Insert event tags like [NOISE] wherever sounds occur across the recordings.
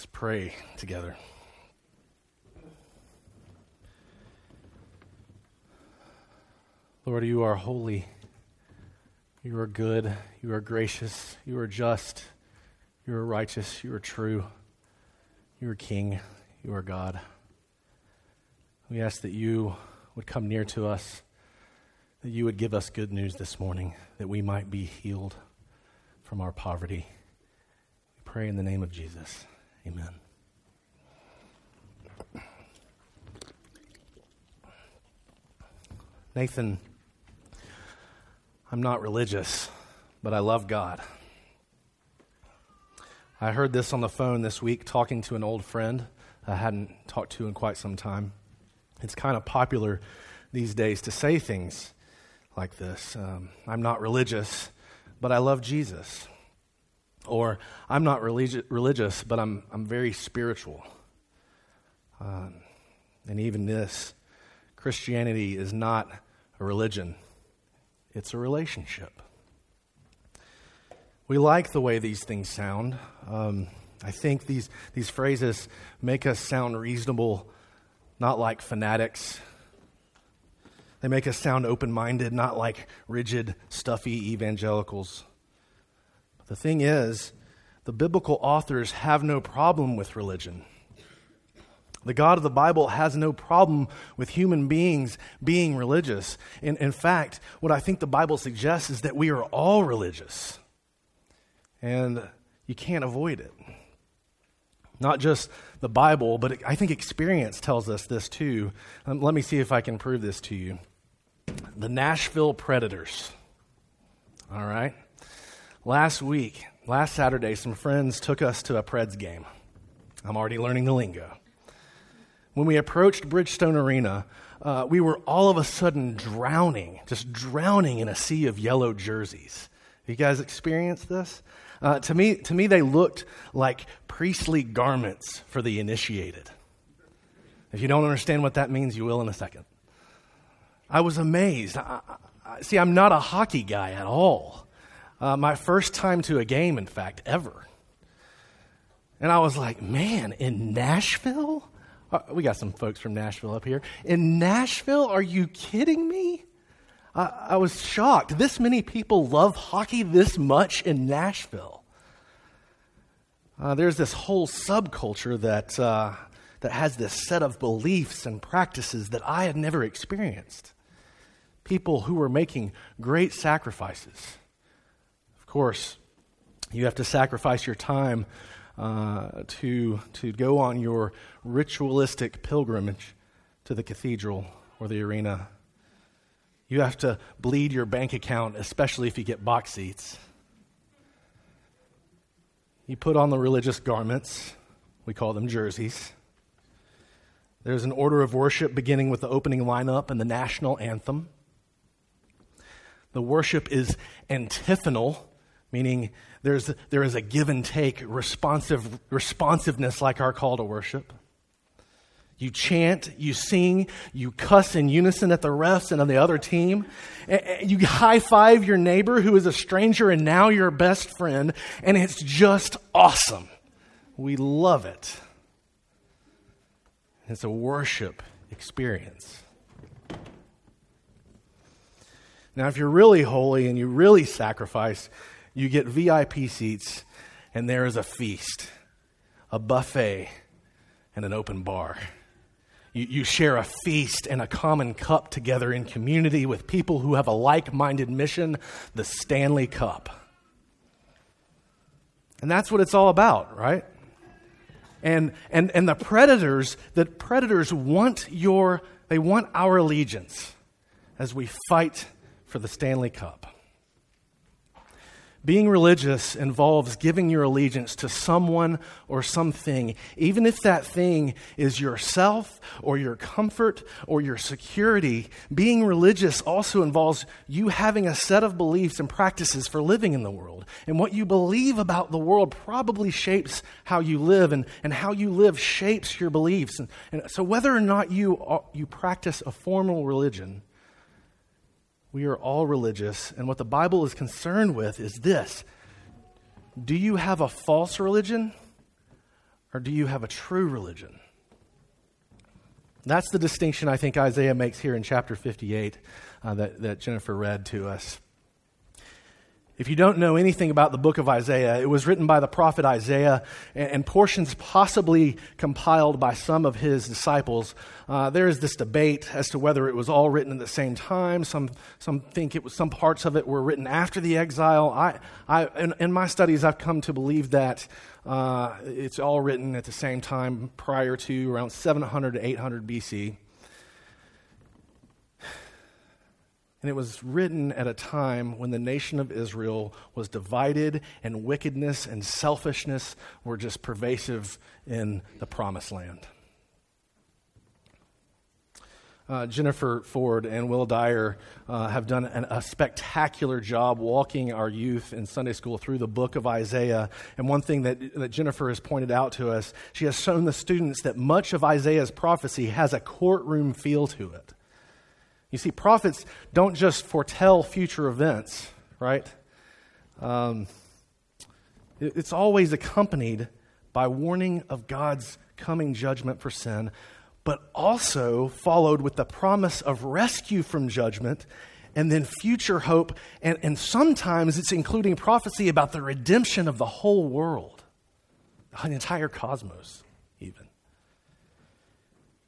Let's pray together. Lord, you are holy. You are good. You are gracious. You are just. You are righteous. You are true. You are King. You are God. We ask that you would come near to us, that you would give us good news this morning, that we might be healed from our poverty. We pray in the name of Jesus. Amen. Nathan, I'm not religious, but I love God. I heard this on the phone this week talking to an old friend I hadn't talked to in quite some time. It's kind of popular these days to say things like this um, I'm not religious, but I love Jesus. Or I'm not religi- religious, but I'm, I'm very spiritual. Um, and even this Christianity is not a religion, it's a relationship. We like the way these things sound. Um, I think these, these phrases make us sound reasonable, not like fanatics. They make us sound open minded, not like rigid, stuffy evangelicals. The thing is, the biblical authors have no problem with religion. The God of the Bible has no problem with human beings being religious. In, in fact, what I think the Bible suggests is that we are all religious. And you can't avoid it. Not just the Bible, but I think experience tells us this too. Um, let me see if I can prove this to you. The Nashville Predators. All right. Last week, last Saturday, some friends took us to a Preds game. I'm already learning the lingo. When we approached Bridgestone Arena, uh, we were all of a sudden drowning, just drowning in a sea of yellow jerseys. Have you guys experienced this? Uh, to, me, to me, they looked like priestly garments for the initiated. If you don't understand what that means, you will in a second. I was amazed. I, I, see, I'm not a hockey guy at all. Uh, my first time to a game, in fact, ever. And I was like, man, in Nashville? Uh, we got some folks from Nashville up here. In Nashville? Are you kidding me? I, I was shocked. This many people love hockey this much in Nashville. Uh, there's this whole subculture that, uh, that has this set of beliefs and practices that I had never experienced. People who were making great sacrifices course, you have to sacrifice your time uh, to, to go on your ritualistic pilgrimage to the cathedral or the arena. You have to bleed your bank account, especially if you get box seats. You put on the religious garments, we call them jerseys. There's an order of worship beginning with the opening lineup and the national anthem. The worship is antiphonal meaning there's, there is a give and take, responsive, responsiveness like our call to worship. You chant, you sing, you cuss in unison at the refs and on the other team. You high five your neighbor who is a stranger and now your best friend, and it's just awesome. We love it. It's a worship experience. Now, if you're really holy and you really sacrifice, you get VIP seats, and there is a feast, a buffet, and an open bar. You, you share a feast and a common cup together in community with people who have a like minded mission, the Stanley Cup. And that's what it's all about, right? And, and, and the predators, the predators want your, they want our allegiance as we fight for the Stanley Cup. Being religious involves giving your allegiance to someone or something, even if that thing is yourself or your comfort or your security. Being religious also involves you having a set of beliefs and practices for living in the world. And what you believe about the world probably shapes how you live, and, and how you live shapes your beliefs. And, and so, whether or not you, you practice a formal religion, we are all religious, and what the Bible is concerned with is this Do you have a false religion, Or do you have a true religion? That's the distinction I think Isaiah makes here in chapter 58 uh, that, that Jennifer read to us. If you don't know anything about the book of Isaiah, it was written by the prophet Isaiah and, and portions possibly compiled by some of his disciples. Uh, there is this debate as to whether it was all written at the same time. Some, some think it was, some parts of it were written after the exile. I, I, in, in my studies, I've come to believe that uh, it's all written at the same time prior to around 700 to 800 BC. And it was written at a time when the nation of Israel was divided and wickedness and selfishness were just pervasive in the promised land. Uh, Jennifer Ford and Will Dyer uh, have done an, a spectacular job walking our youth in Sunday school through the book of Isaiah. And one thing that, that Jennifer has pointed out to us, she has shown the students that much of Isaiah's prophecy has a courtroom feel to it. You see, prophets don't just foretell future events, right? Um, it's always accompanied by warning of God's coming judgment for sin, but also followed with the promise of rescue from judgment and then future hope. And, and sometimes it's including prophecy about the redemption of the whole world, the entire cosmos.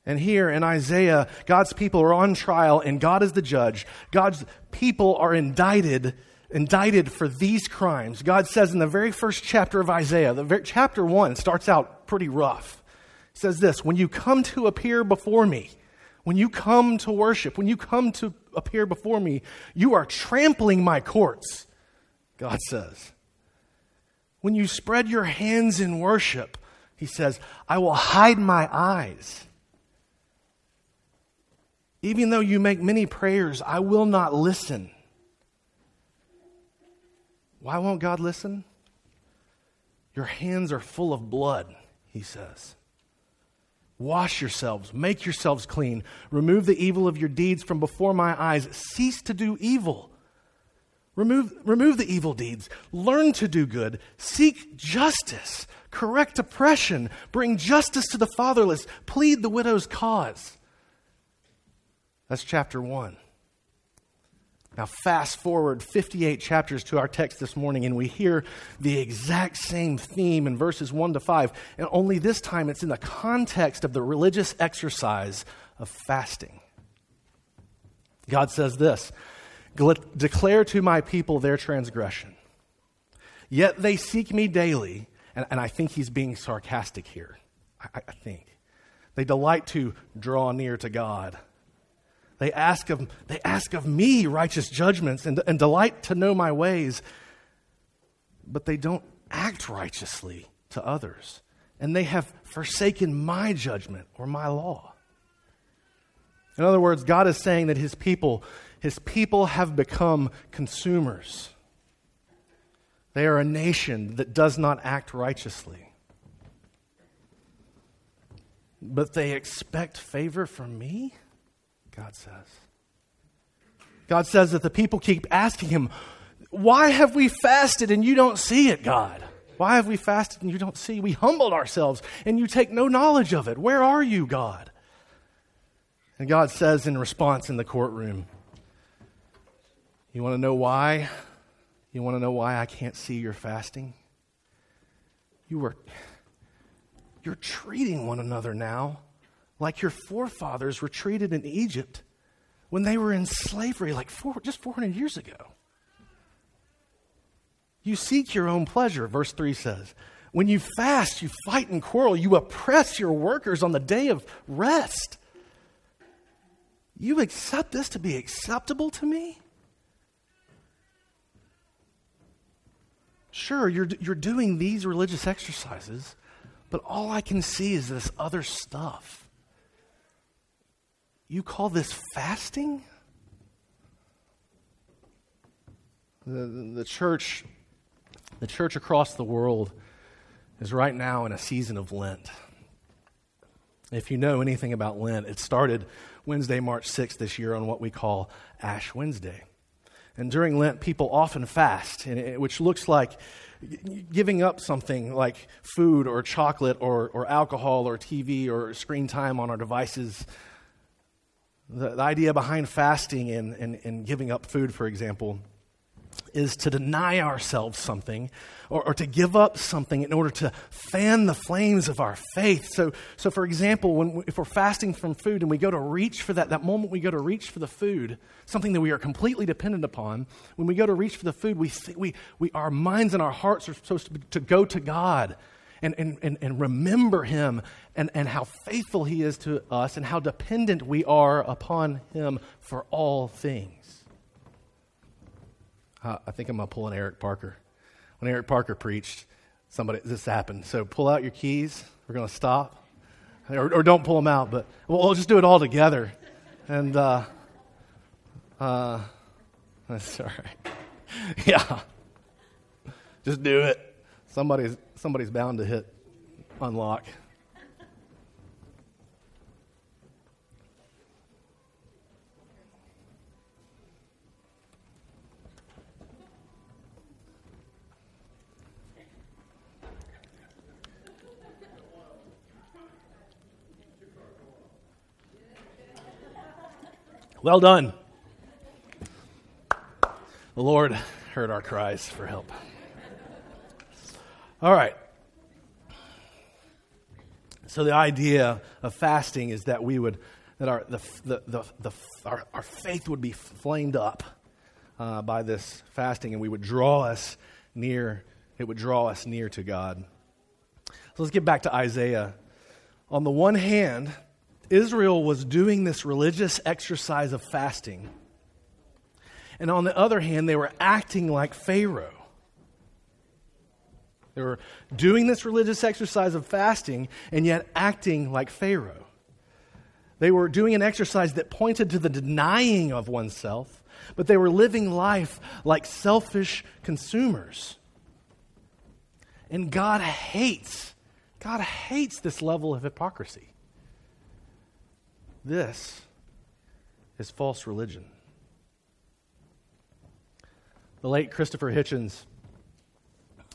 And here in Isaiah, God's people are on trial and God is the judge. God's people are indicted, indicted for these crimes. God says in the very first chapter of Isaiah, the very, chapter one starts out pretty rough. It says this When you come to appear before me, when you come to worship, when you come to appear before me, you are trampling my courts, God says. When you spread your hands in worship, he says, I will hide my eyes. Even though you make many prayers, I will not listen. Why won't God listen? Your hands are full of blood, he says. Wash yourselves, make yourselves clean, remove the evil of your deeds from before my eyes, cease to do evil. Remove, remove the evil deeds, learn to do good, seek justice, correct oppression, bring justice to the fatherless, plead the widow's cause. That's chapter 1. Now, fast forward 58 chapters to our text this morning, and we hear the exact same theme in verses 1 to 5. And only this time it's in the context of the religious exercise of fasting. God says this Declare to my people their transgression. Yet they seek me daily. And, and I think he's being sarcastic here. I, I think. They delight to draw near to God they ask of, they ask of me righteous judgments and, and delight to know my ways, but they don't act righteously to others. And they have forsaken my judgment or my law. In other words, God is saying that his people, his people have become consumers. They are a nation that does not act righteously. But they expect favor from me? God says. God says that the people keep asking him, Why have we fasted and you don't see it, God? Why have we fasted and you don't see? We humbled ourselves and you take no knowledge of it. Where are you, God? And God says in response in the courtroom, You want to know why? You want to know why I can't see your fasting? You were you're treating one another now like your forefathers were treated in Egypt when they were in slavery like four, just 400 years ago. You seek your own pleasure, verse 3 says. When you fast, you fight and quarrel. You oppress your workers on the day of rest. You accept this to be acceptable to me? Sure, you're, you're doing these religious exercises, but all I can see is this other stuff. You call this fasting? The, the church, the church across the world is right now in a season of Lent. If you know anything about Lent, it started Wednesday, March 6th this year on what we call Ash Wednesday. And during Lent, people often fast, which looks like giving up something like food or chocolate or, or alcohol or TV or screen time on our devices. The, the idea behind fasting and, and, and giving up food, for example, is to deny ourselves something or, or, to give up something in order to fan the flames of our faith. So, so for example, when, if we're fasting from food and we go to reach for that, that moment we go to reach for the food, something that we are completely dependent upon, when we go to reach for the food, we, we, we, our minds and our hearts are supposed to, be, to go to God and, and, and, and remember Him and, and how faithful He is to us and how dependent we are upon Him for all things. Uh, I think I'm going to pull an Eric Parker. When Eric Parker preached, somebody this happened. So pull out your keys. We're going to stop, or, or, don't pull them out, but we'll, we'll, just do it all together. And uh, uh, [LAUGHS] that's all right. [LAUGHS] yeah, just do it. Somebody's somebody's bound to hit unlock. Well done. The Lord heard our cries for help. All right. So the idea of fasting is that we would that our the, the, the, the our, our faith would be flamed up uh, by this fasting, and we would draw us near. It would draw us near to God. So let's get back to Isaiah. On the one hand, Israel was doing this religious exercise of fasting. And on the other hand, they were acting like Pharaoh. They were doing this religious exercise of fasting and yet acting like Pharaoh. They were doing an exercise that pointed to the denying of oneself, but they were living life like selfish consumers. And God hates, God hates this level of hypocrisy. This is false religion. The late Christopher Hitchens,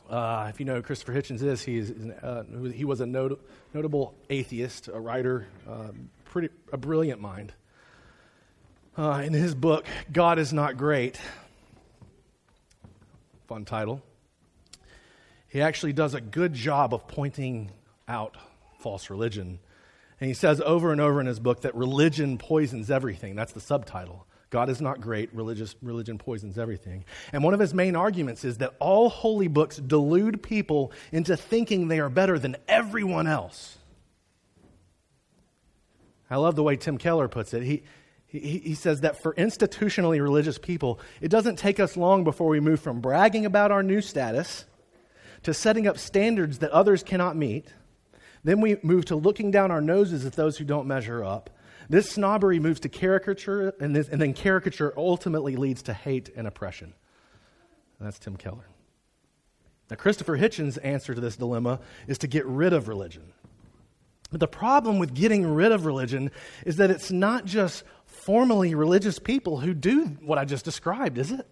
uh, if you know who Christopher Hitchens is, he, is, uh, he was a not- notable atheist, a writer, uh, pretty, a brilliant mind. Uh, in his book, God is Not Great, fun title, he actually does a good job of pointing out false religion and he says over and over in his book that religion poisons everything. That's the subtitle. God is not great, religious, religion poisons everything. And one of his main arguments is that all holy books delude people into thinking they are better than everyone else. I love the way Tim Keller puts it. He, he, he says that for institutionally religious people, it doesn't take us long before we move from bragging about our new status to setting up standards that others cannot meet then we move to looking down our noses at those who don't measure up. This snobbery moves to caricature, and, this, and then caricature ultimately leads to hate and oppression. that's Tim Keller. Now, Christopher Hitchens' answer to this dilemma is to get rid of religion. But the problem with getting rid of religion is that it's not just formally religious people who do what I just described, is it?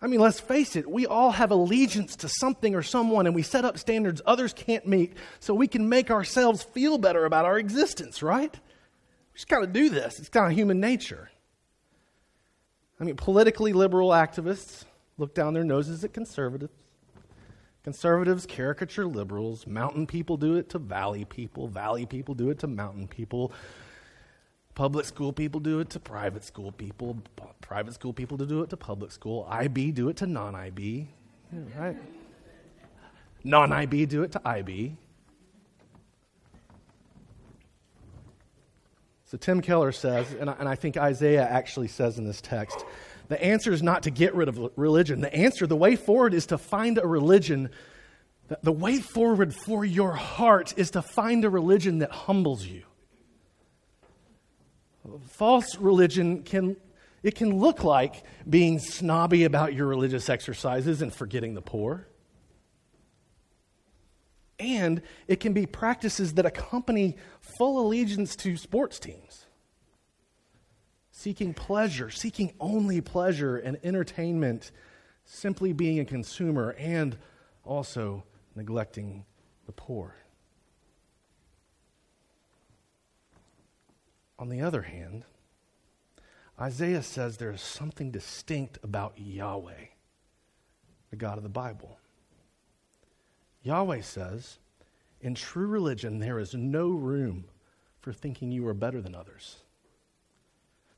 I mean, let's face it, we all have allegiance to something or someone, and we set up standards others can't meet so we can make ourselves feel better about our existence, right? We just got to do this. It's kind of human nature. I mean, politically liberal activists look down their noses at conservatives. Conservatives caricature liberals. Mountain people do it to valley people. Valley people do it to mountain people. Public school people do it to private school people. Private school people do it to public school. IB do it to non IB. right? Non IB do it to IB. So Tim Keller says, and I, and I think Isaiah actually says in this text, the answer is not to get rid of religion. The answer, the way forward, is to find a religion. The way forward for your heart is to find a religion that humbles you false religion can it can look like being snobby about your religious exercises and forgetting the poor. And it can be practices that accompany full allegiance to sports teams. seeking pleasure, seeking only pleasure and entertainment, simply being a consumer, and also neglecting the poor. On the other hand, Isaiah says there is something distinct about Yahweh, the God of the Bible. Yahweh says, in true religion, there is no room for thinking you are better than others.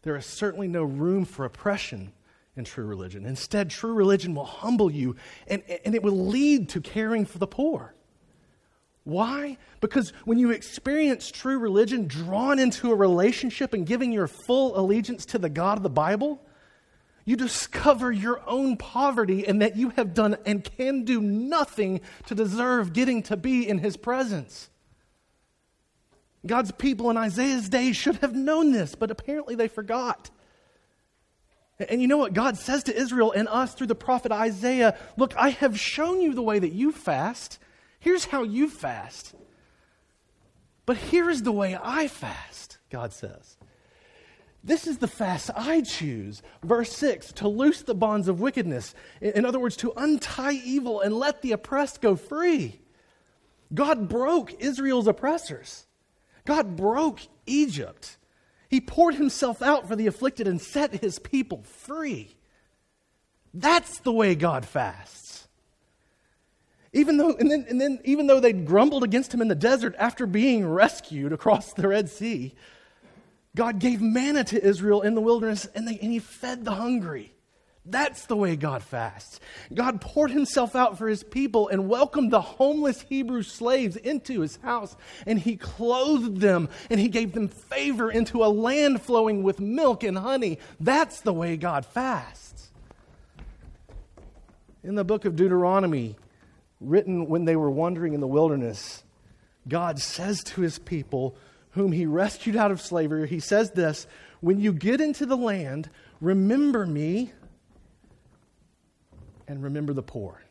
There is certainly no room for oppression in true religion. Instead, true religion will humble you and, and it will lead to caring for the poor. Why? Because when you experience true religion drawn into a relationship and giving your full allegiance to the God of the Bible, you discover your own poverty and that you have done and can do nothing to deserve getting to be in His presence. God's people in Isaiah's day should have known this, but apparently they forgot. And you know what God says to Israel and us through the prophet Isaiah? Look, I have shown you the way that you fast. Here's how you fast. But here is the way I fast, God says. This is the fast I choose. Verse 6 to loose the bonds of wickedness. In other words, to untie evil and let the oppressed go free. God broke Israel's oppressors, God broke Egypt. He poured himself out for the afflicted and set his people free. That's the way God fasts. Even though, and then, and then even though they grumbled against him in the desert after being rescued across the Red Sea, God gave manna to Israel in the wilderness and, they, and he fed the hungry. That's the way God fasts. God poured himself out for his people and welcomed the homeless Hebrew slaves into his house, and he clothed them and he gave them favor into a land flowing with milk and honey. That's the way God fasts. In the book of Deuteronomy, written when they were wandering in the wilderness, God says to his people, whom he rescued out of slavery, he says this When you get into the land, remember me and remember the poor.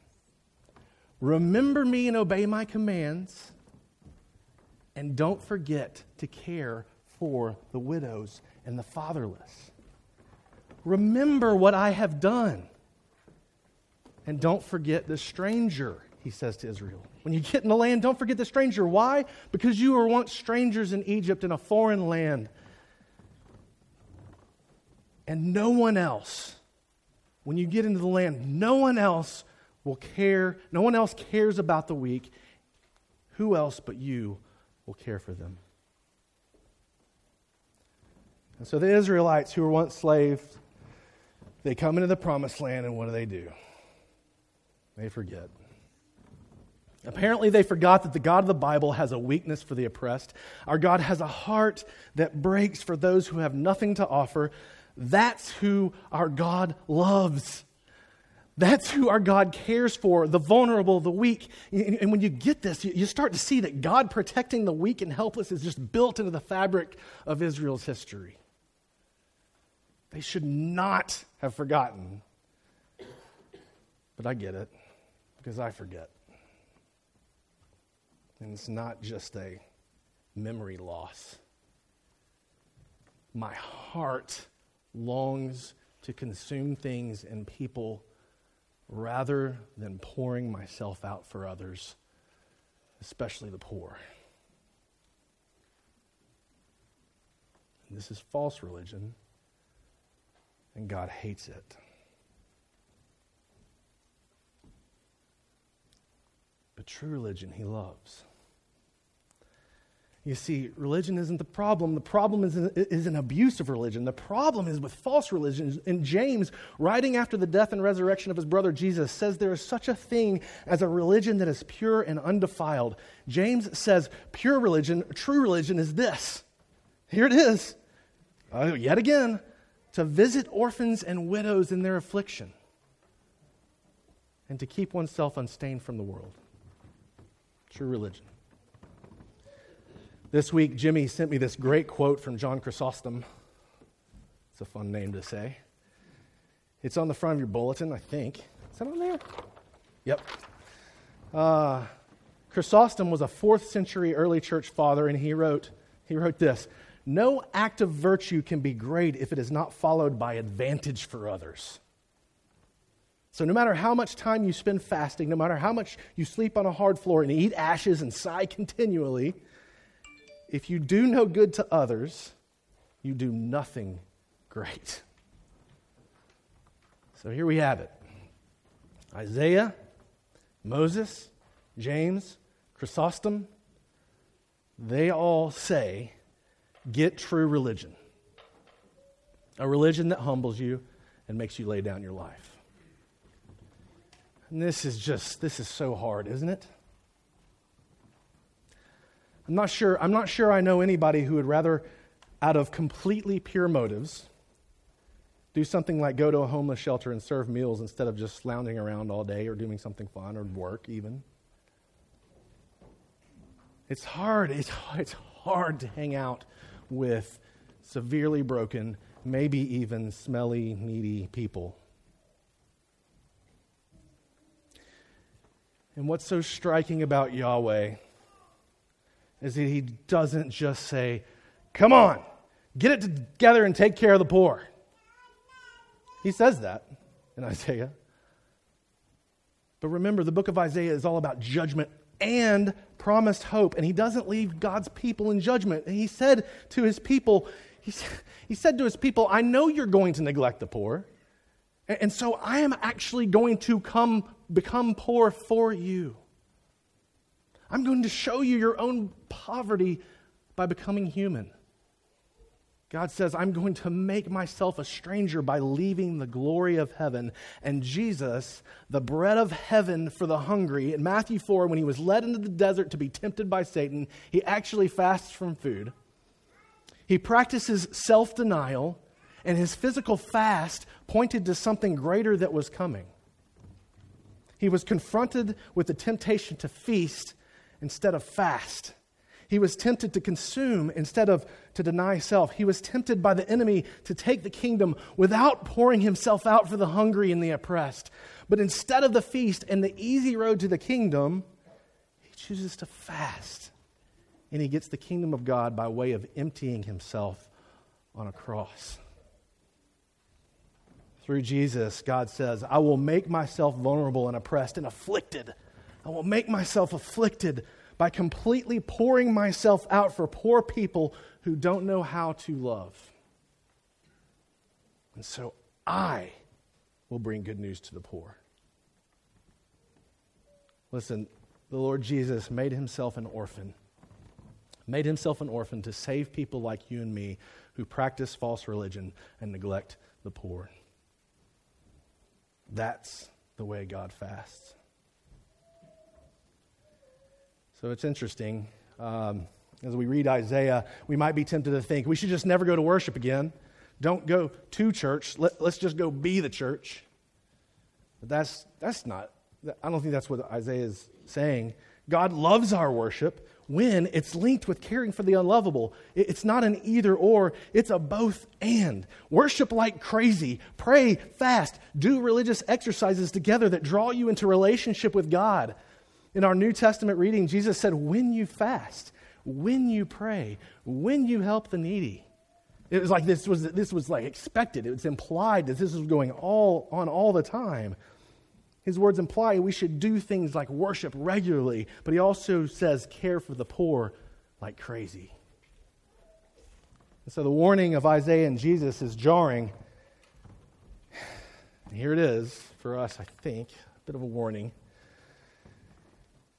Remember me and obey my commands, and don't forget to care for the widows and the fatherless. Remember what I have done, and don't forget the stranger he says to Israel. When you get in the land, don't forget the stranger. Why? Because you were once strangers in Egypt in a foreign land. And no one else, when you get into the land, no one else will care. No one else cares about the weak. Who else but you will care for them? And so the Israelites who were once slaves, they come into the promised land, and what do they do? They forget. Apparently, they forgot that the God of the Bible has a weakness for the oppressed. Our God has a heart that breaks for those who have nothing to offer. That's who our God loves. That's who our God cares for the vulnerable, the weak. And when you get this, you start to see that God protecting the weak and helpless is just built into the fabric of Israel's history. They should not have forgotten. But I get it because I forget. And it's not just a memory loss. My heart longs to consume things and people rather than pouring myself out for others, especially the poor. And this is false religion, and God hates it. True religion, he loves. You see, religion isn't the problem. The problem is, is an abuse of religion. The problem is with false religion. And James, writing after the death and resurrection of his brother Jesus, says there is such a thing as a religion that is pure and undefiled. James says pure religion, true religion, is this. Here it is. Uh, yet again, to visit orphans and widows in their affliction and to keep oneself unstained from the world. True religion. This week, Jimmy sent me this great quote from John Chrysostom. It's a fun name to say. It's on the front of your bulletin, I think. Is that on there? Yep. Uh, Chrysostom was a fourth century early church father, and he wrote, he wrote this No act of virtue can be great if it is not followed by advantage for others. So, no matter how much time you spend fasting, no matter how much you sleep on a hard floor and eat ashes and sigh [LAUGHS] continually, if you do no good to others, you do nothing great. [LAUGHS] So, here we have it Isaiah, Moses, James, Chrysostom, they all say, get true religion. A religion that humbles you and makes you lay down your life. And this is just, this is so hard, isn't it? I'm not sure, I'm not sure I know anybody who would rather, out of completely pure motives, do something like go to a homeless shelter and serve meals instead of just lounging around all day or doing something fun or work even. It's hard. It's, it's hard to hang out with severely broken, maybe even smelly, needy people. And what's so striking about Yahweh is that he doesn't just say, Come on, get it together and take care of the poor. He says that in Isaiah. But remember, the book of Isaiah is all about judgment and promised hope. And he doesn't leave God's people in judgment. And he said to his people, he, he said to his people, I know you're going to neglect the poor. And, so I am actually going to come become poor for you. I'm going to show you your own poverty by becoming human. God says, I'm going to make myself a stranger by leaving the glory of heaven. And Jesus, the bread of heaven for the hungry, in Matthew 4, when he was led into the desert to be tempted by Satan, he actually fasts from food. He practices self denial, and his physical fast pointed to something greater that was coming. He was confronted with the temptation to feast instead of fast. He was tempted to consume instead of to deny self. He was tempted by the enemy to take the kingdom without pouring himself out for the hungry and the oppressed. But instead of the feast and the easy road to the kingdom, he chooses to fast. And he gets the kingdom of God by way of emptying himself on a cross. Through Jesus, God says, I will make myself vulnerable and oppressed and afflicted. I will make myself afflicted by completely pouring myself out for poor people who don't know how to love. And so I will bring good news to the poor. Listen, the Lord Jesus made himself an orphan, made himself an orphan to save people like you and me who practice false religion and neglect the poor. That's the way God fasts. So it's interesting. Um, as we read Isaiah, we might be tempted to think we should just never go to worship again. Don't go to church. Let, us just go be the church. But that's, that's not, I don't think that's what Isaiah is saying. God loves our worship when it's linked with caring for the unlovable. It's not an either or, it's a both and. Worship like crazy, pray, fast, do religious exercises together that draw you into relationship with God. In our New Testament reading, Jesus said, When you fast, when you pray, when you help the needy. It was like this was, this was like expected. It was implied that this was going all on all the time. His words imply we should do things like worship regularly, but he also says care for the poor like crazy. And so the warning of Isaiah and Jesus is jarring. here it is for us, I think, a bit of a warning.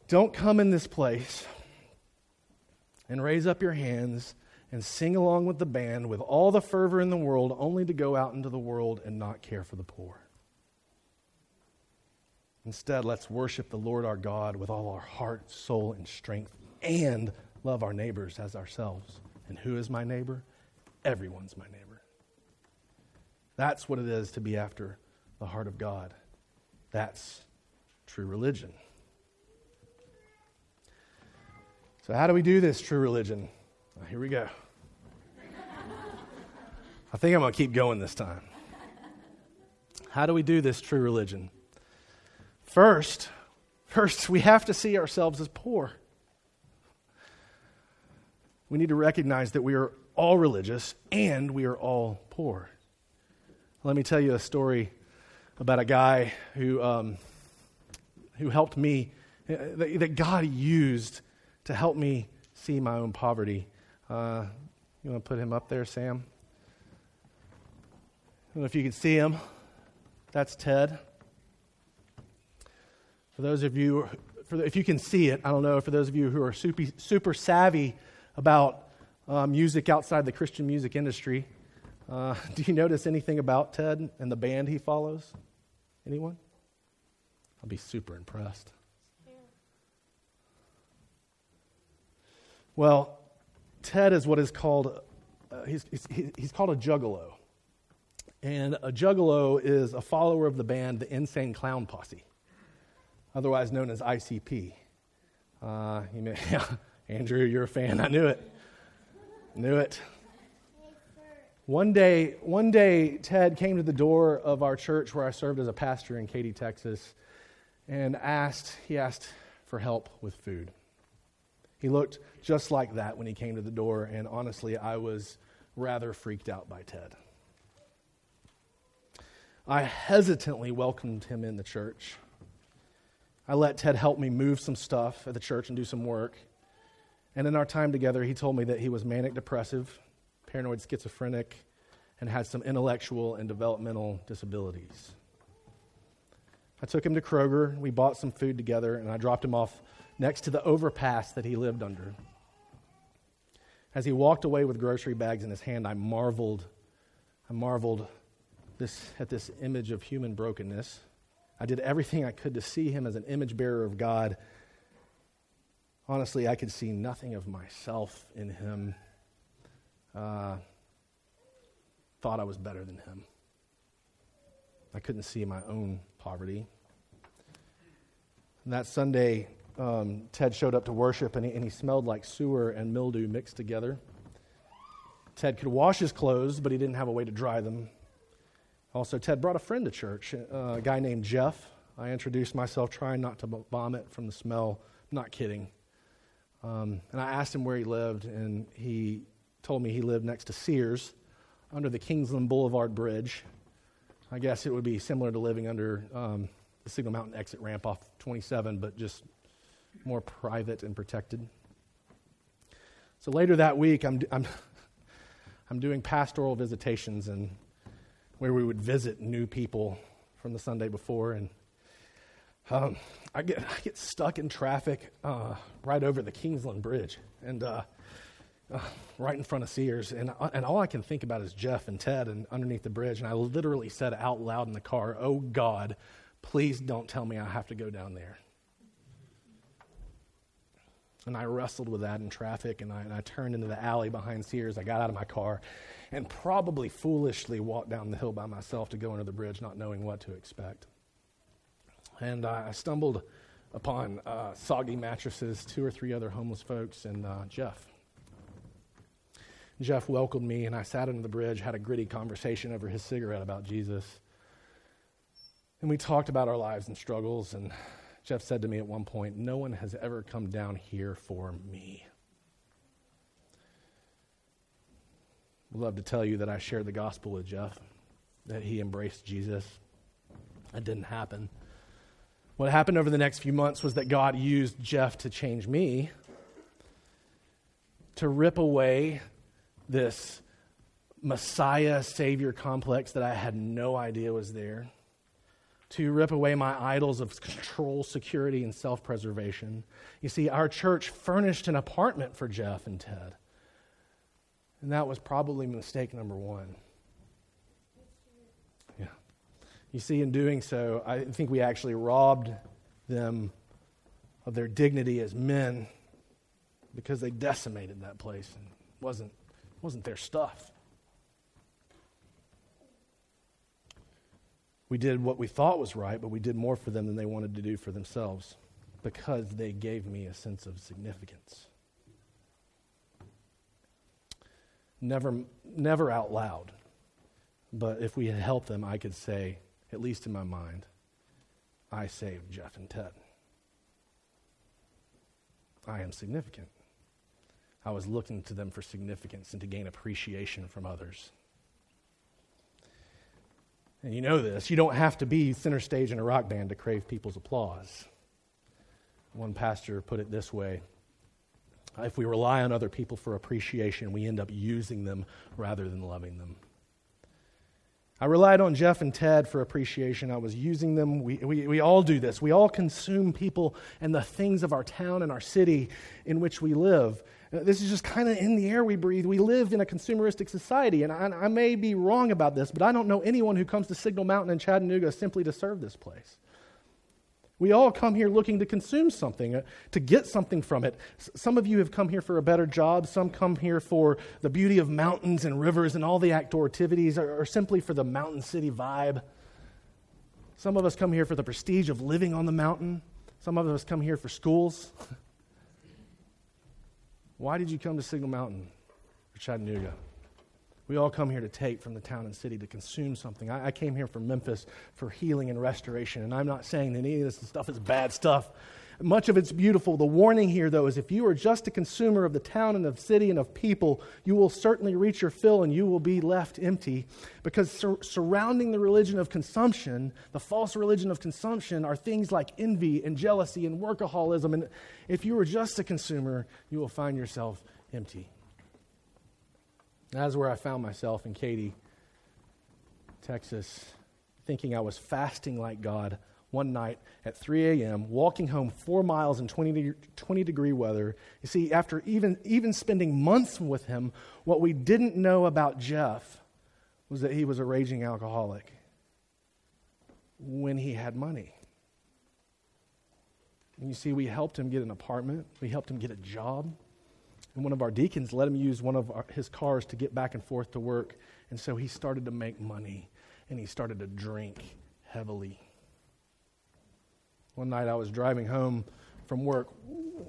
Don't come in this place and raise up your hands and sing along with the band with all the fervor in the world, only to go out into the world and not care for the poor. Instead, let's worship the Lord our God with all our heart, soul, and strength, and love our neighbors as ourselves. And who is my neighbor? Everyone's my neighbor. That's what it is to be after the heart of God. That's true religion. So, how do we do this true religion? Well, here we go. I think I'm going to keep going this time. How do we do this true religion? First, first we have to see ourselves as poor. we need to recognize that we are all religious and we are all poor. Let me tell you a story about a guy who, um, who helped me, uh, that, that, God used to help me see my own poverty. Uh, you want to put him up there, Sam? I don't know if you can see him. That's Ted. For those of you, for, if you can see it, I don't know, for those of you who are super, super savvy about uh, music outside the Christian music industry, uh, [LAUGHS] do you notice anything about Ted and the band he follows? Anyone? I'll be super impressed. Well, Ted is what is called, uh, he's, he's, he's called a juggalo. And a juggalo is a follower of the band The Insane Clown Posse, otherwise known as ICP. Uh, you may, [LAUGHS] Andrew, you're a fan. I knew it. Knew it. One day, one day, Ted came to the door of our church where I served as a pastor in Katy, Texas, and asked, he asked for help with food. He looked just like that when he came to the door, and honestly, I was rather freaked out by Ted. I hesitantly welcomed him in the church. I let Ted help me move some stuff at the church and do some work. And in our time together, he told me that he was manic depressive, paranoid schizophrenic, and had some intellectual and developmental disabilities. I took him to Kroger. We bought some food together, and I dropped him off next to the overpass that he lived under. As he walked away with grocery bags in his hand, I marveled. I marveled this, at this image of human brokenness. I did everything I could to see him as an image bearer of God. Honestly, I could see nothing of myself in him. Uh, thought I was better than him. I couldn't see my own poverty. And that Sunday, um, Ted showed up to worship and he, and he smelled like sewer and mildew mixed together. Ted could wash his clothes, but he didn't have a way to dry them. Also, Ted brought a friend to church, uh, a guy named Jeff. I introduced myself, trying not to vomit from the smell. I'm not kidding. Um, and I asked him where he lived, and he told me he lived next to Sears under the Kingsland Boulevard Bridge. I guess it would be similar to living under um, the Signal Mountain exit ramp off 27, but just more private and protected. So later that week, I'm, I'm, [LAUGHS] I'm doing pastoral visitations and where we would visit new people from the Sunday before. And um, I, get, I get stuck in traffic uh, right over the Kingsland Bridge and uh, uh, right in front of Sears. And, uh, and all I can think about is Jeff and Ted and underneath the bridge. And I literally said out loud in the car, Oh God, please don't tell me I have to go down there. And I wrestled with that in traffic, and I, and I, turned into the alley behind Sears. I got out of my car and probably foolishly walked down the hill by myself to go under the bridge, not knowing what to expect. And uh, I stumbled upon uh, soggy mattresses, two or three other homeless folks, and uh, Jeff. Jeff welcomed me, and I sat under the bridge, had a gritty conversation over his cigarette about Jesus. And we talked about our lives and struggles, and Jeff said to me at one point, No one has ever come down here for me. I'd love to tell you that I shared the gospel with Jeff, that he embraced Jesus. That didn't happen. What happened over the next few months was that God used Jeff to change me, to rip away this Messiah Savior complex that I had no idea was there to rip away my idols of control, security, and self preservation. You see, our church furnished an apartment for Jeff and Ted. And that was probably mistake number one. Yeah. You see, in doing so, I think we actually robbed them of their dignity as men because they decimated that place and wasn't wasn't their stuff. We did what we thought was right, but we did more for them than they wanted to do for themselves because they gave me a sense of significance. Never, never out loud, but if we had helped them, I could say, at least in my mind, I saved Jeff and Ted. I am significant. I was looking to them for significance and to gain appreciation from others. And you know this. You don't have to be center stage in a rock band to crave people's applause. One pastor put it this way if we rely on other people for appreciation, we end up using them rather than loving them. I relied on Jeff and Ted for appreciation. I was using them. We, we, we all do this. We all consume people and the things of our town and our city in which we live. Uh, this is just kind of in the air we breathe. We live in a consumeristic society, and I, I may be wrong about this, but I don't know anyone who comes to Signal Mountain in Chattanooga simply to serve this place. We all come here looking to consume something, uh, to get something from it. S- some of you have come here for a better job. Some come here for the beauty of mountains and rivers and all the activities, or, or simply for the mountain city vibe. Some of us come here for the prestige of living on the mountain. Some of us come here for schools. [LAUGHS] Why did you come to Signal Mountain or Chattanooga? We all come here to take from the town and city to consume something. I, I, came here from Memphis for healing and restoration, and I'm not saying that any of this stuff is bad stuff. Much of it's beautiful. The warning here, though, is if you are just a consumer of the town and of city and of people, you will certainly reach your fill and you will be left empty. Because sur- surrounding the religion of consumption, the false religion of consumption, are things like envy and jealousy and workaholism. And if you are just a consumer, you will find yourself empty. That's where I found myself in Katy, Texas, thinking I was fasting like God one night at 3 a.m., walking home four miles in 20, de- 20 degree weather. You see, after even, even spending months with him, what we didn't know about Jeff was that he was a raging alcoholic when he had money. And you see, we helped him get an apartment, we helped him get a job. And one of our deacons let him use one of our, his cars to get back and forth to work. And so he started to make money and he started to drink heavily. One night I was driving home from work,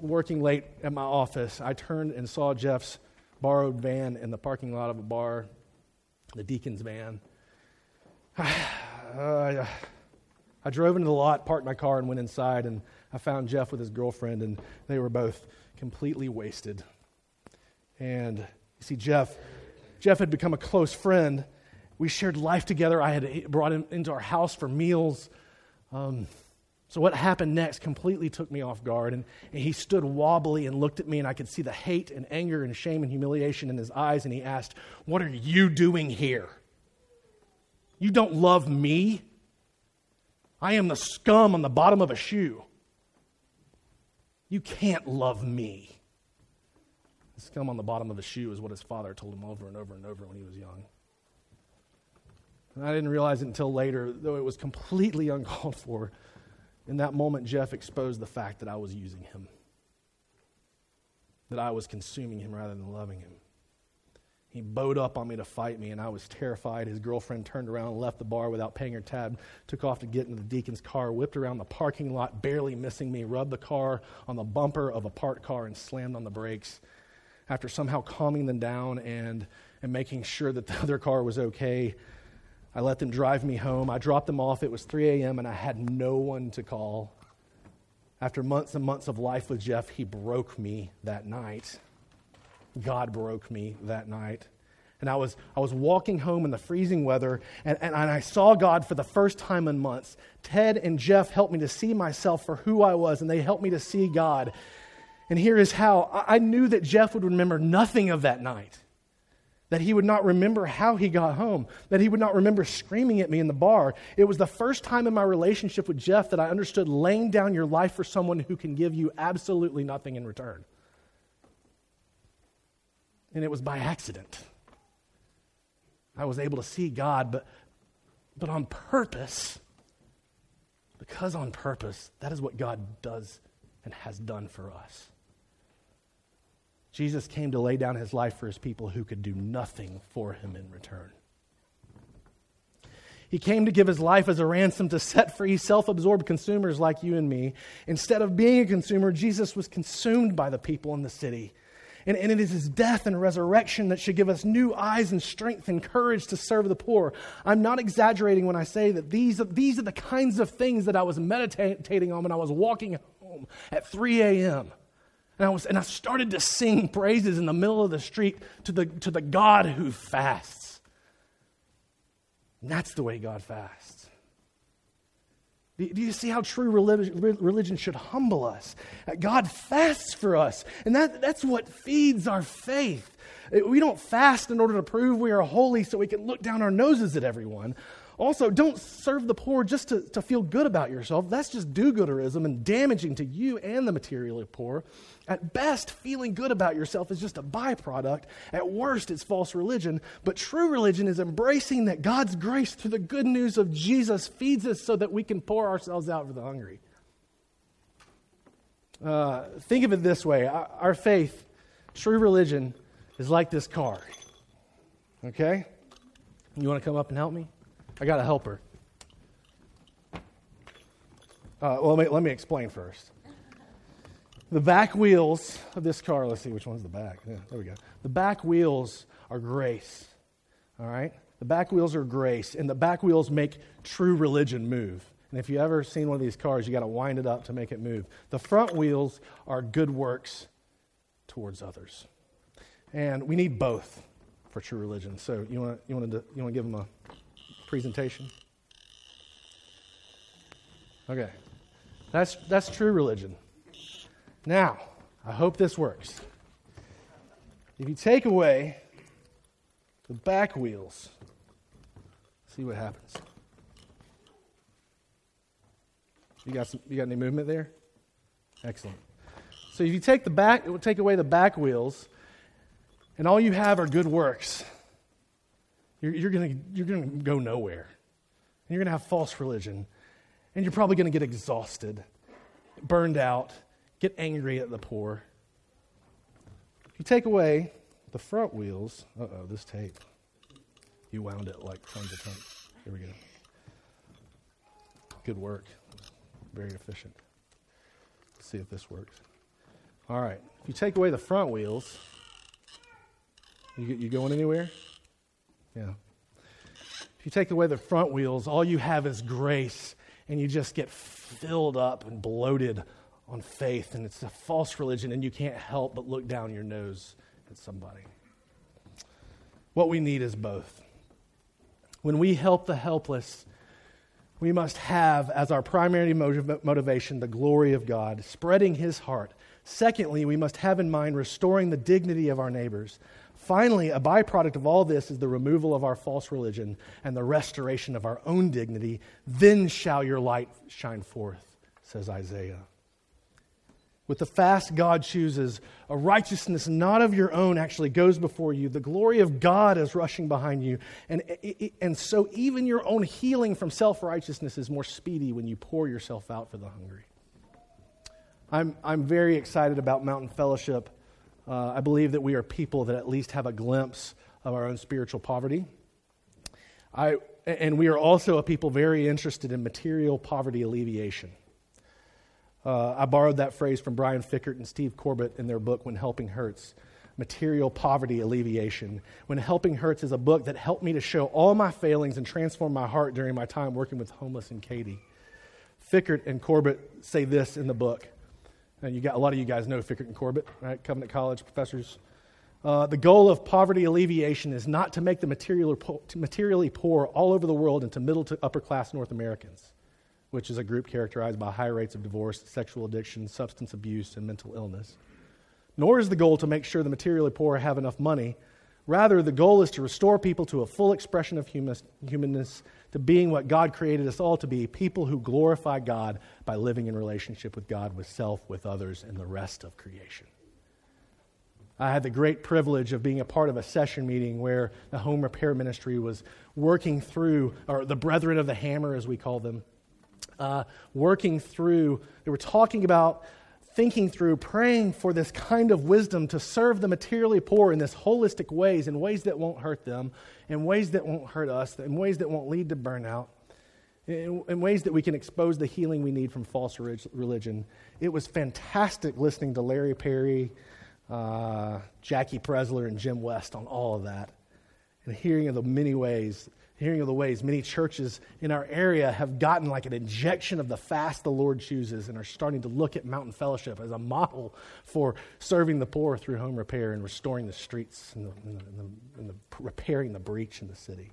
working late at my office. I turned and saw Jeff's borrowed van in the parking lot of a bar, the deacon's van. [SIGHS] Uh, I drove into the lot, parked my car, and went inside, and I found Jeff with his girlfriend, and they were both completely wasted. And you see, Jeff, Jeff had become a close friend. We shared life together. I had brought him into our house for meals. Um, so, what happened next completely took me off guard. And, and, he stood wobbly and looked at me, and I could see the hate and anger and shame and humiliation in his eyes. And he asked, What are you doing here? You don't love me. I am the scum on the bottom of a shoe. You can't love me. The scum on the bottom of a shoe is what his father told him over and over and over when he was young. And I didn't realize it until later, though it was completely [LAUGHS] uncalled for. In that moment, Jeff exposed the fact that I was using him, that I was consuming him rather than loving him. He bowed up on me to fight me, and I was terrified. His girlfriend turned around and left the bar without paying her tab, took off to get into the deacon's car, whipped around the parking lot, barely missing me, rubbed the car on the bumper of a parked car, and slammed on the brakes after somehow calming them down and, and making sure that the [LAUGHS] other car was okay, I let them drive me home. I dropped them off. It was 3 a.m., and I had no one to call. After months and months of life with Jeff, he broke me that night. God broke me that night. And I was, I was walking home in the freezing weather, and, and, I saw God for the first time in months. Ted and Jeff helped me to see myself for who I was, and they helped me to see God. And here is how I knew that Jeff would remember nothing of that night. That he would not remember how he got home. That he would not remember screaming at me in the bar. It was the first time in my relationship with Jeff that I understood laying down your life for someone who can give you absolutely nothing in return. And it was by accident. I was able to see God, but, but on purpose. Because on purpose, that is what God does and has done for us. Jesus came to lay down his life for his people who could do nothing for him in return. He came to give his life as a ransom to set free self absorbed consumers like you and me. Instead of being a consumer, Jesus was consumed by the people in the city. And, and, it is his death and resurrection that should give us new eyes and strength and courage to serve the poor. I'm not exaggerating when I say that these, these are the kinds of things that I was meditating on when I was walking home at 3 a.m And I, was, and I started to sing praises in the middle of the street to the, to the God who fasts. And that's the way God fasts. Do you see how true religion should humble us? God fasts for us, and that, that's what feeds our faith. We don't fast in order to prove we are holy so we can look down our noses at everyone. Also, don't serve the poor just to, to feel good about yourself. That's just do gooderism and damaging to you and the materially poor. At best, feeling good about yourself is just a byproduct. At worst, it's false religion. But true religion is embracing that God's grace through the good news of Jesus feeds us so that we can pour ourselves out for the hungry. Uh, think of it this way our, our faith, true religion, is like this car. Okay? You want to come up and help me? I got a helper. Uh, well, let me, let me explain first. The back wheels of this car, let's see which one's the back. Yeah, there we go. The back wheels are grace. All right? The back wheels are grace, and the back wheels make true religion move. And if you've ever seen one of these cars, you got to wind it up to make it move. The front wheels are good works towards others. And we need both for true religion. So you want to you want to you want to give them a presentation? Okay. That's, that's true religion. Now, I hope this works. If you take away the back wheels, see what happens. You got, some, you got any movement there? Excellent. So if you take the back, take away the back wheels, and all you have are good works. You're, you're going you're gonna go nowhere. And you're going to have false religion. And you're probably going to get exhausted, burned out, get angry at the poor. If you take away the front wheels, uh oh, this tape. You wound it like tons of times. Here we go. Good work. Very efficient. Let's see if this works. All right. If you take away the front wheels, you, you going anywhere? Yeah. If you take away the front wheels, all you have is grace, and you just get filled up and bloated on faith, and it's a false religion, and you can't help but look down your nose at somebody. What we need is both. When we help the helpless, we must have as our primary motiv- motivation the glory of God, spreading His heart. Secondly, we must have in mind restoring the dignity of our neighbors. Finally, a byproduct of all this is the removal of our false religion and the restoration of our own dignity. Then shall your light shine forth, says Isaiah. With the fast God chooses, a righteousness not of your own actually goes before you. The glory of God is rushing behind you. And, and so, even your own healing from self righteousness is more speedy when you pour yourself out for the hungry. I'm, I'm very excited about Mountain Fellowship uh, I believe that we are people that at least have a glimpse of our own spiritual poverty. I, and we are also a people very interested in material poverty alleviation. Uh, I borrowed that phrase from Brian Fikkert and Steve Corbett in their book, When Helping Hurts Material Poverty Alleviation. When Helping Hurts is a book that helped me to show all my failings and transform my heart during my time working with homeless and Katy. Fikkert and Corbett say this in the book and you got a lot of you guys know Fikkert and Corbett, right? Covenant College professors. Uh, the goal of poverty alleviation is not to make the materially poor all over the world into middle to upper class North Americans, which is a group characterized by high rates of divorce, sexual addiction, substance abuse, and mental illness. Nor is the goal to make sure the materially poor have enough money. Rather, the goal is to restore people to a full expression of humanness to being what God created us all to be people who glorify God by living in relationship with God, with self, with others, and the rest of creation. I had the great privilege of being a part of a session meeting where the home repair ministry was working through, or the brethren of the hammer, as we call them, uh, working through, they were talking about thinking through, praying for this kind of wisdom to serve the materially poor in this holistic ways, in ways that won't hurt them, in ways that won't hurt us, in ways that won't lead to burnout, in, in ways that we can expose the healing we need from false religion. It was fantastic listening to Larry Perry, uh, Jackie Presler, and Jim West on all of that, and hearing of the many ways hearing of the ways many churches in our area have gotten like an injection of the fast the Lord chooses and are starting to look at Mountain Fellowship as a model for serving the poor through home repair and restoring the streets and, the, and, the, and the, repairing the breach in the city.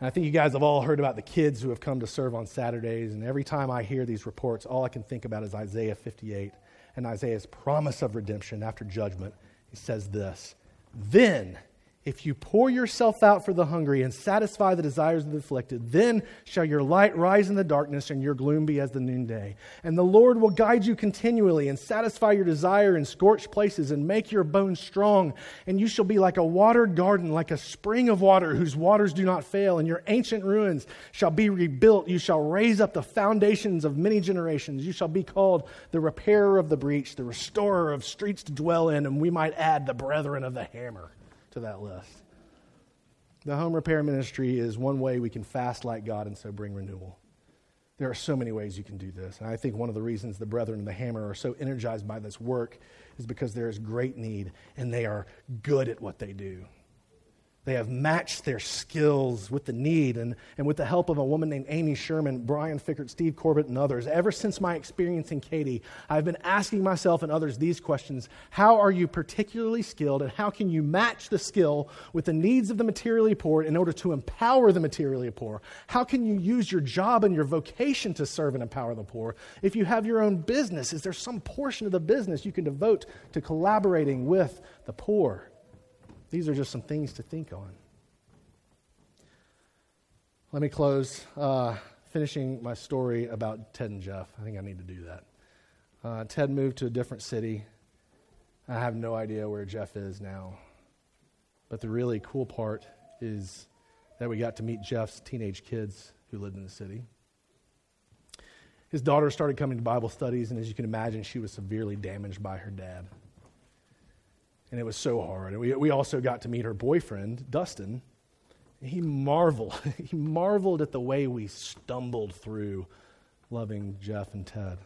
And I think you guys have all heard about the kids who have come to serve on Saturdays, and every time I hear these reports, all I can think about is Isaiah 58 and Isaiah's promise of redemption after judgment. He says this Then if you pour yourself out for the hungry and satisfy the desires of the afflicted, then shall your light rise in the darkness and your gloom be as the noonday. And the Lord will guide you continually and satisfy your desire in scorched places and make your bones strong. And you shall be like a watered garden, like a spring of water whose waters do not fail. And your ancient ruins shall be rebuilt. You shall raise up the foundations of many generations. You shall be called the repairer of the breach, the restorer of streets to dwell in. And we might add the brethren of the hammer to that list. The home repair ministry is one way we can fast like God and so bring renewal. There are so many ways you can do this. And I think one of the reasons the brethren of the hammer are so energized by this work is because there is great need and they are good at what they do. They have matched their skills with the need, and, and with the help of a woman named Amy Sherman, Brian Fikkert, Steve Corbett, and others. Ever since my experience in Katy, I've been asking myself and others these questions How are you particularly skilled, and how can you match the skill with the needs of the materially poor in order to empower the materially poor? How can you use your job and your vocation to serve and empower the poor? If you have your own business, is there some portion of the business you can devote to collaborating with the poor? These are just some things to think on. Let me close uh, finishing my story about Ted and Jeff. I think I need to do that. Uh, Ted moved to a different city. I have no idea where Jeff is now. But the really cool part is that we got to meet Jeff's teenage kids who lived in the city. His daughter started coming to Bible studies, and as you can imagine, she was severely damaged by her dad and it was so hard. We, we also got to meet her boyfriend, Dustin. He marveled. [LAUGHS] he marveled at the way we stumbled through loving Jeff and Ted.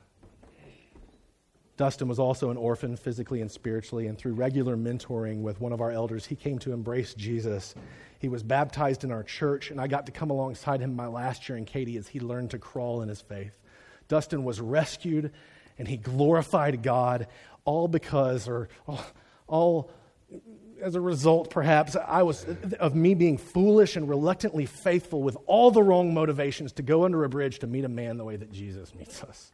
Dustin was also an orphan physically and spiritually, and through regular mentoring with one of our elders, he came to embrace Jesus. He was baptized in our church, and I got to come alongside him my last year in Katy as he learned to crawl in his faith. Dustin was rescued, and he glorified God, all because, or oh, all as a result, perhaps, I was of me being foolish and reluctantly faithful with all the wrong motivations to go under a bridge to meet a man the way that Jesus meets us.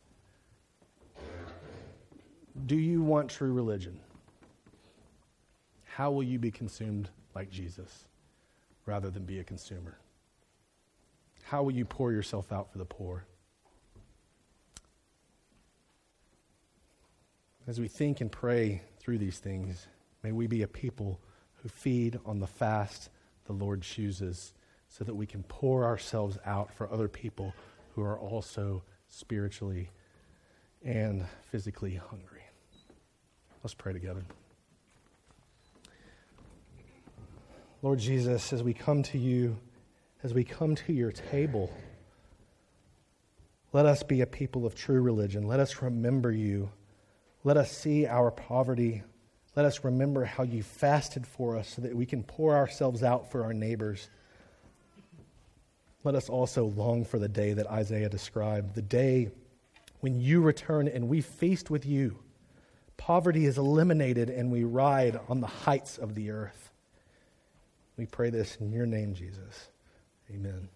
Do you want true religion? How will you be consumed like Jesus rather than be a consumer? How will you pour yourself out for the poor? As we think and pray through these things, may we be a people who feed on the fast the Lord chooses so that we can pour ourselves out for other people who are also spiritually and physically hungry. Let's pray together. Lord Jesus, as we come to you, as we come to your table, let us be a people of true religion. Let us remember you let us see our poverty. Let us remember how you fasted for us so that we can pour ourselves out for our neighbors. Let us also long for the day that Isaiah described the day when you return and we feast with you. Poverty is eliminated and we ride on the heights of the earth. We pray this in your name, Jesus. Amen.